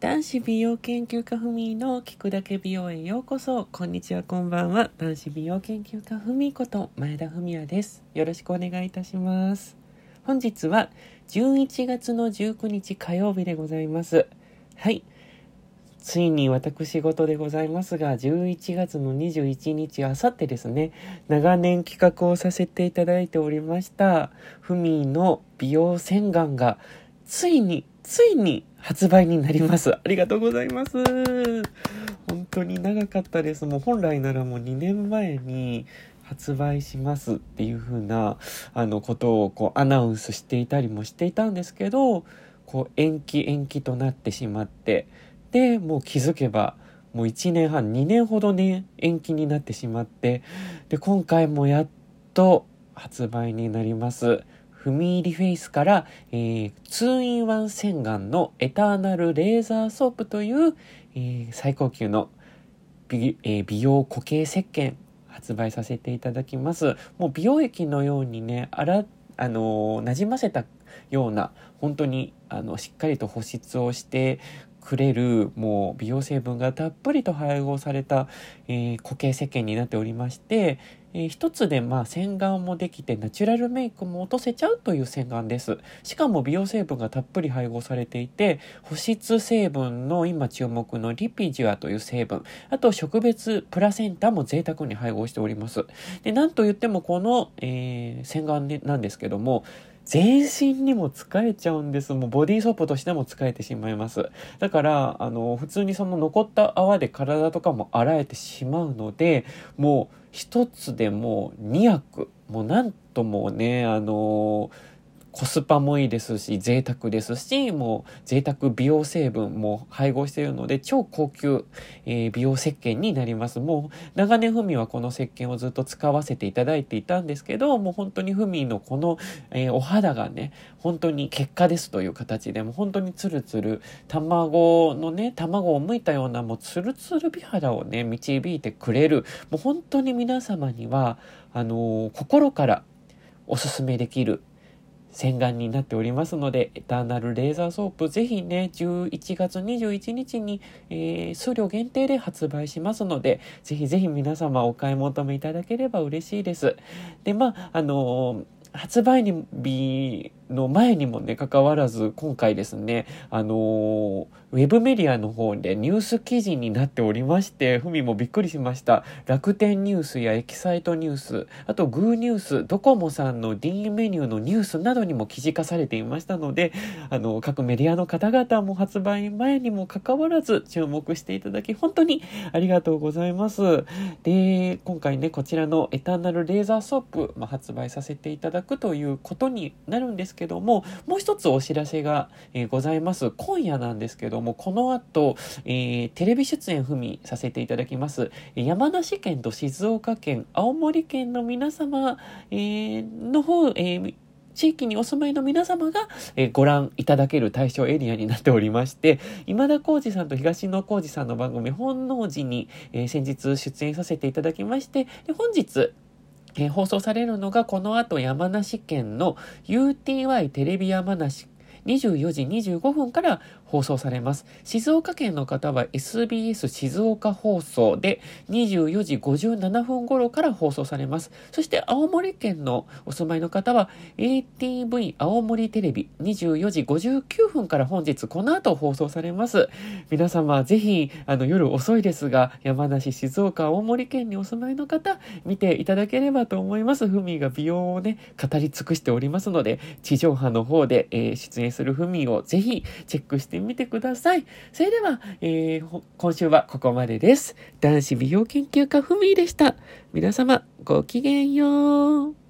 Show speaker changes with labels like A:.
A: 男子美容研究家ふみの聞くだけ美容へようこそ。こんにちは、こんばんは。男子美容研究家ふみこと前田文也です。よろしくお願いいたします。本日は11月の19日火曜日でございます。はい。ついに私事でございますが、11月の21日、あさってですね、長年企画をさせていただいておりました、ふみの美容洗顔が、ついに、ついに発売になります。ありがとうございます。本当に長かったです。もう本来ならもう2年前に発売しますっていう風なあのことをこうアナウンスしていたりもしていたんですけど、こう延期延期となってしまって、で、もう気づけば、もう1年半、2年ほどね、延期になってしまって、で、今回もやっと発売になります。フミ入りフェイスから、えー、2-in-1 洗顔のエターナルレーザーソープという、えー最高級の美,、えー美容固形石鹸発売させていただきます。もう美容液のようにね、あら、あのー馴染ませたような、本当に、あの、しっかりと保湿をしてくれる、もう美容成分がたっぷりと配合された、えー固形石鹸になっておりまして、えー一つでまあ洗顔もできてナチュラルメイクも落とせちゃうという洗顔です。しかも美容成分がたっぷり配合されていて、保湿成分の今注目のリピジュアという成分、あと植物プラセンタも贅沢に配合しております。で、なんと言ってもこの、えー洗顔でなんですけども、全身にも使えちゃうんです。もうボディーソープとしても使えてしまいます。だから、あの、普通にその残った泡で体とかも洗えてしまうので、もう一つでもう2役、もうなんともね、あのコスパもいいですし、贅沢ですし、もう贅沢美容成分も配合しているので、超高級、えー美容石鹸になります。もう長年ふみはこの石鹸をずっと使わせていただいていたんですけど、もう本当にふみのこの、えーお肌がね、本当に結果ですという形で、もう本当にツルツル、卵のね、卵を剥いたようなもうツルツル美肌をね、導いてくれる、もう本当に皆様には、あのー心からおすすめできる洗顔になっておりますので、エターナルレーザーソープ、ぜひね、11月21日に、えー数量限定で発売しますので、ぜひぜひ皆様お買い求めいただければ嬉しいです。で、まあ、あのー発売日の前にもね、関わらず、今回ですね、あのーウェブメディアの方でニュース記事になっておりまして、ふみもびっくりしました。楽天ニュースやエキサイトニュース、あとグーニュース、ドコモさんの D メニューのニュースなどにも記事化されていましたので、あの、各メディアの方々も発売前にもかかわらず注目していただき、本当にありがとうございます。で、今回ね、こちらのエターナルレーザーソープ、まあ、発売させていただくということになるんですけども、もう一つお知らせが、えーございます。今夜なんですけども、この後、えーテレビ出演踏みさせていただきます。山梨県と静岡県、青森県の皆様、えーの方、えー地域にお住まいの皆様が、えーご覧いただける対象エリアになっておりまして、今田耕司さんと東野耕司さんの番組、本能寺に、えー先日出演させていただきまして、で本日、放送されるのがこの後山梨県の UTY テレビ山梨24時25分から放送されます。静岡県の方は SBS 静岡放送で24時57分頃から放送されます。そして青森県のお住まいの方は ATV 青森テレビ24時59分から本日この後放送されます。皆様ぜひあの夜遅いですが山梨、静岡、青森県にお住まいの方見ていただければと思います。ふみが美容をね語り尽くしておりますので地上波の方で、えー出演するふみをぜひチェックしてみてください。それでは、えー今週はここまでです。男子美容研究家ふみでした。皆様ごきげんよう。